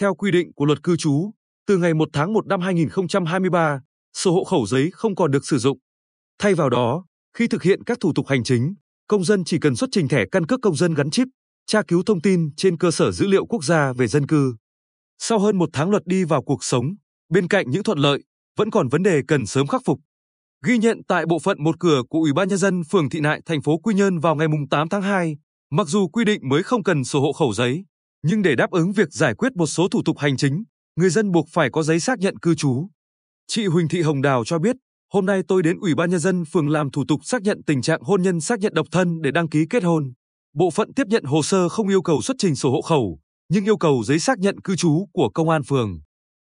Theo quy định của luật cư trú, từ ngày 1 tháng 1 năm 2023, sổ hộ khẩu giấy không còn được sử dụng. Thay vào đó, khi thực hiện các thủ tục hành chính, công dân chỉ cần xuất trình thẻ căn cước công dân gắn chip, tra cứu thông tin trên cơ sở dữ liệu quốc gia về dân cư. Sau hơn một tháng luật đi vào cuộc sống, bên cạnh những thuận lợi, vẫn còn vấn đề cần sớm khắc phục. Ghi nhận tại bộ phận một cửa của Ủy ban nhân dân phường Thị Nại thành phố Quy Nhơn vào ngày 8 tháng 2, mặc dù quy định mới không cần sổ hộ khẩu giấy, nhưng để đáp ứng việc giải quyết một số thủ tục hành chính, người dân buộc phải có giấy xác nhận cư trú. Chị Huỳnh Thị Hồng Đào cho biết, hôm nay tôi đến Ủy ban nhân dân phường làm thủ tục xác nhận tình trạng hôn nhân xác nhận độc thân để đăng ký kết hôn. Bộ phận tiếp nhận hồ sơ không yêu cầu xuất trình sổ hộ khẩu, nhưng yêu cầu giấy xác nhận cư trú của công an phường.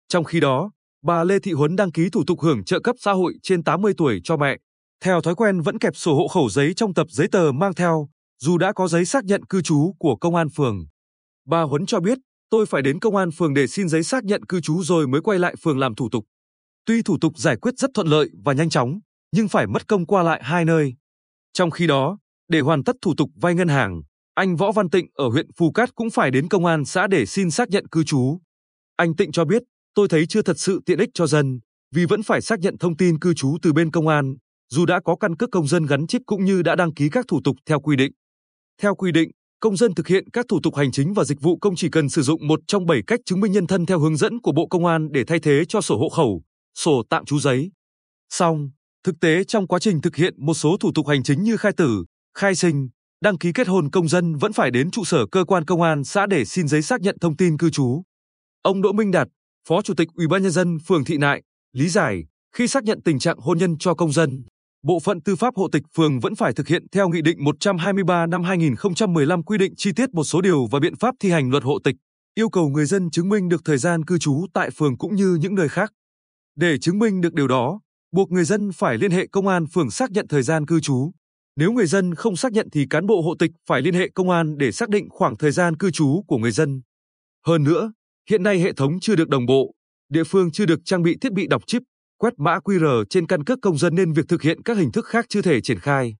Trong khi đó, bà Lê Thị Huấn đăng ký thủ tục hưởng trợ cấp xã hội trên 80 tuổi cho mẹ. Theo thói quen vẫn kẹp sổ hộ khẩu giấy trong tập giấy tờ mang theo, dù đã có giấy xác nhận cư trú của công an phường. Bà Huấn cho biết, tôi phải đến công an phường để xin giấy xác nhận cư trú rồi mới quay lại phường làm thủ tục. Tuy thủ tục giải quyết rất thuận lợi và nhanh chóng, nhưng phải mất công qua lại hai nơi. Trong khi đó, để hoàn tất thủ tục vay ngân hàng, anh Võ Văn Tịnh ở huyện Phù Cát cũng phải đến công an xã để xin xác nhận cư trú. Anh Tịnh cho biết, tôi thấy chưa thật sự tiện ích cho dân, vì vẫn phải xác nhận thông tin cư trú từ bên công an, dù đã có căn cước công dân gắn chip cũng như đã đăng ký các thủ tục theo quy định. Theo quy định, công dân thực hiện các thủ tục hành chính và dịch vụ công chỉ cần sử dụng một trong bảy cách chứng minh nhân thân theo hướng dẫn của Bộ Công an để thay thế cho sổ hộ khẩu, sổ tạm trú giấy. Song, thực tế trong quá trình thực hiện một số thủ tục hành chính như khai tử, khai sinh, đăng ký kết hôn công dân vẫn phải đến trụ sở cơ quan công an xã để xin giấy xác nhận thông tin cư trú. Ông Đỗ Minh Đạt, Phó Chủ tịch Ủy ban nhân dân phường Thị Nại, lý giải, khi xác nhận tình trạng hôn nhân cho công dân, Bộ phận Tư pháp hộ tịch phường vẫn phải thực hiện theo Nghị định 123 năm 2015 quy định chi tiết một số điều và biện pháp thi hành luật hộ tịch, yêu cầu người dân chứng minh được thời gian cư trú tại phường cũng như những nơi khác. Để chứng minh được điều đó, buộc người dân phải liên hệ công an phường xác nhận thời gian cư trú. Nếu người dân không xác nhận thì cán bộ hộ tịch phải liên hệ công an để xác định khoảng thời gian cư trú của người dân. Hơn nữa, hiện nay hệ thống chưa được đồng bộ, địa phương chưa được trang bị thiết bị đọc chip, quét mã QR trên căn cước công dân nên việc thực hiện các hình thức khác chưa thể triển khai.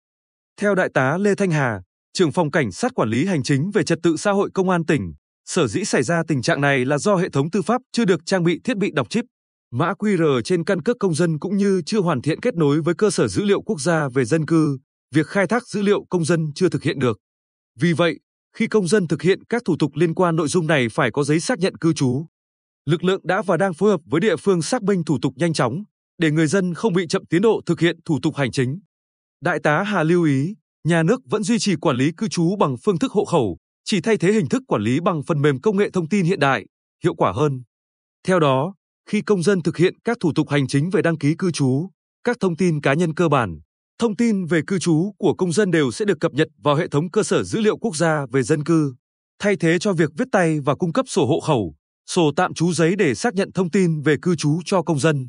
Theo Đại tá Lê Thanh Hà, trưởng phòng cảnh sát quản lý hành chính về trật tự xã hội công an tỉnh, sở dĩ xảy ra tình trạng này là do hệ thống tư pháp chưa được trang bị thiết bị đọc chip, mã QR trên căn cước công dân cũng như chưa hoàn thiện kết nối với cơ sở dữ liệu quốc gia về dân cư, việc khai thác dữ liệu công dân chưa thực hiện được. Vì vậy, khi công dân thực hiện các thủ tục liên quan nội dung này phải có giấy xác nhận cư trú. Lực lượng đã và đang phối hợp với địa phương xác minh thủ tục nhanh chóng, để người dân không bị chậm tiến độ thực hiện thủ tục hành chính. Đại tá Hà lưu ý, nhà nước vẫn duy trì quản lý cư trú bằng phương thức hộ khẩu, chỉ thay thế hình thức quản lý bằng phần mềm công nghệ thông tin hiện đại, hiệu quả hơn. Theo đó, khi công dân thực hiện các thủ tục hành chính về đăng ký cư trú, các thông tin cá nhân cơ bản, thông tin về cư trú của công dân đều sẽ được cập nhật vào hệ thống cơ sở dữ liệu quốc gia về dân cư, thay thế cho việc viết tay và cung cấp sổ hộ khẩu, sổ tạm trú giấy để xác nhận thông tin về cư trú cho công dân.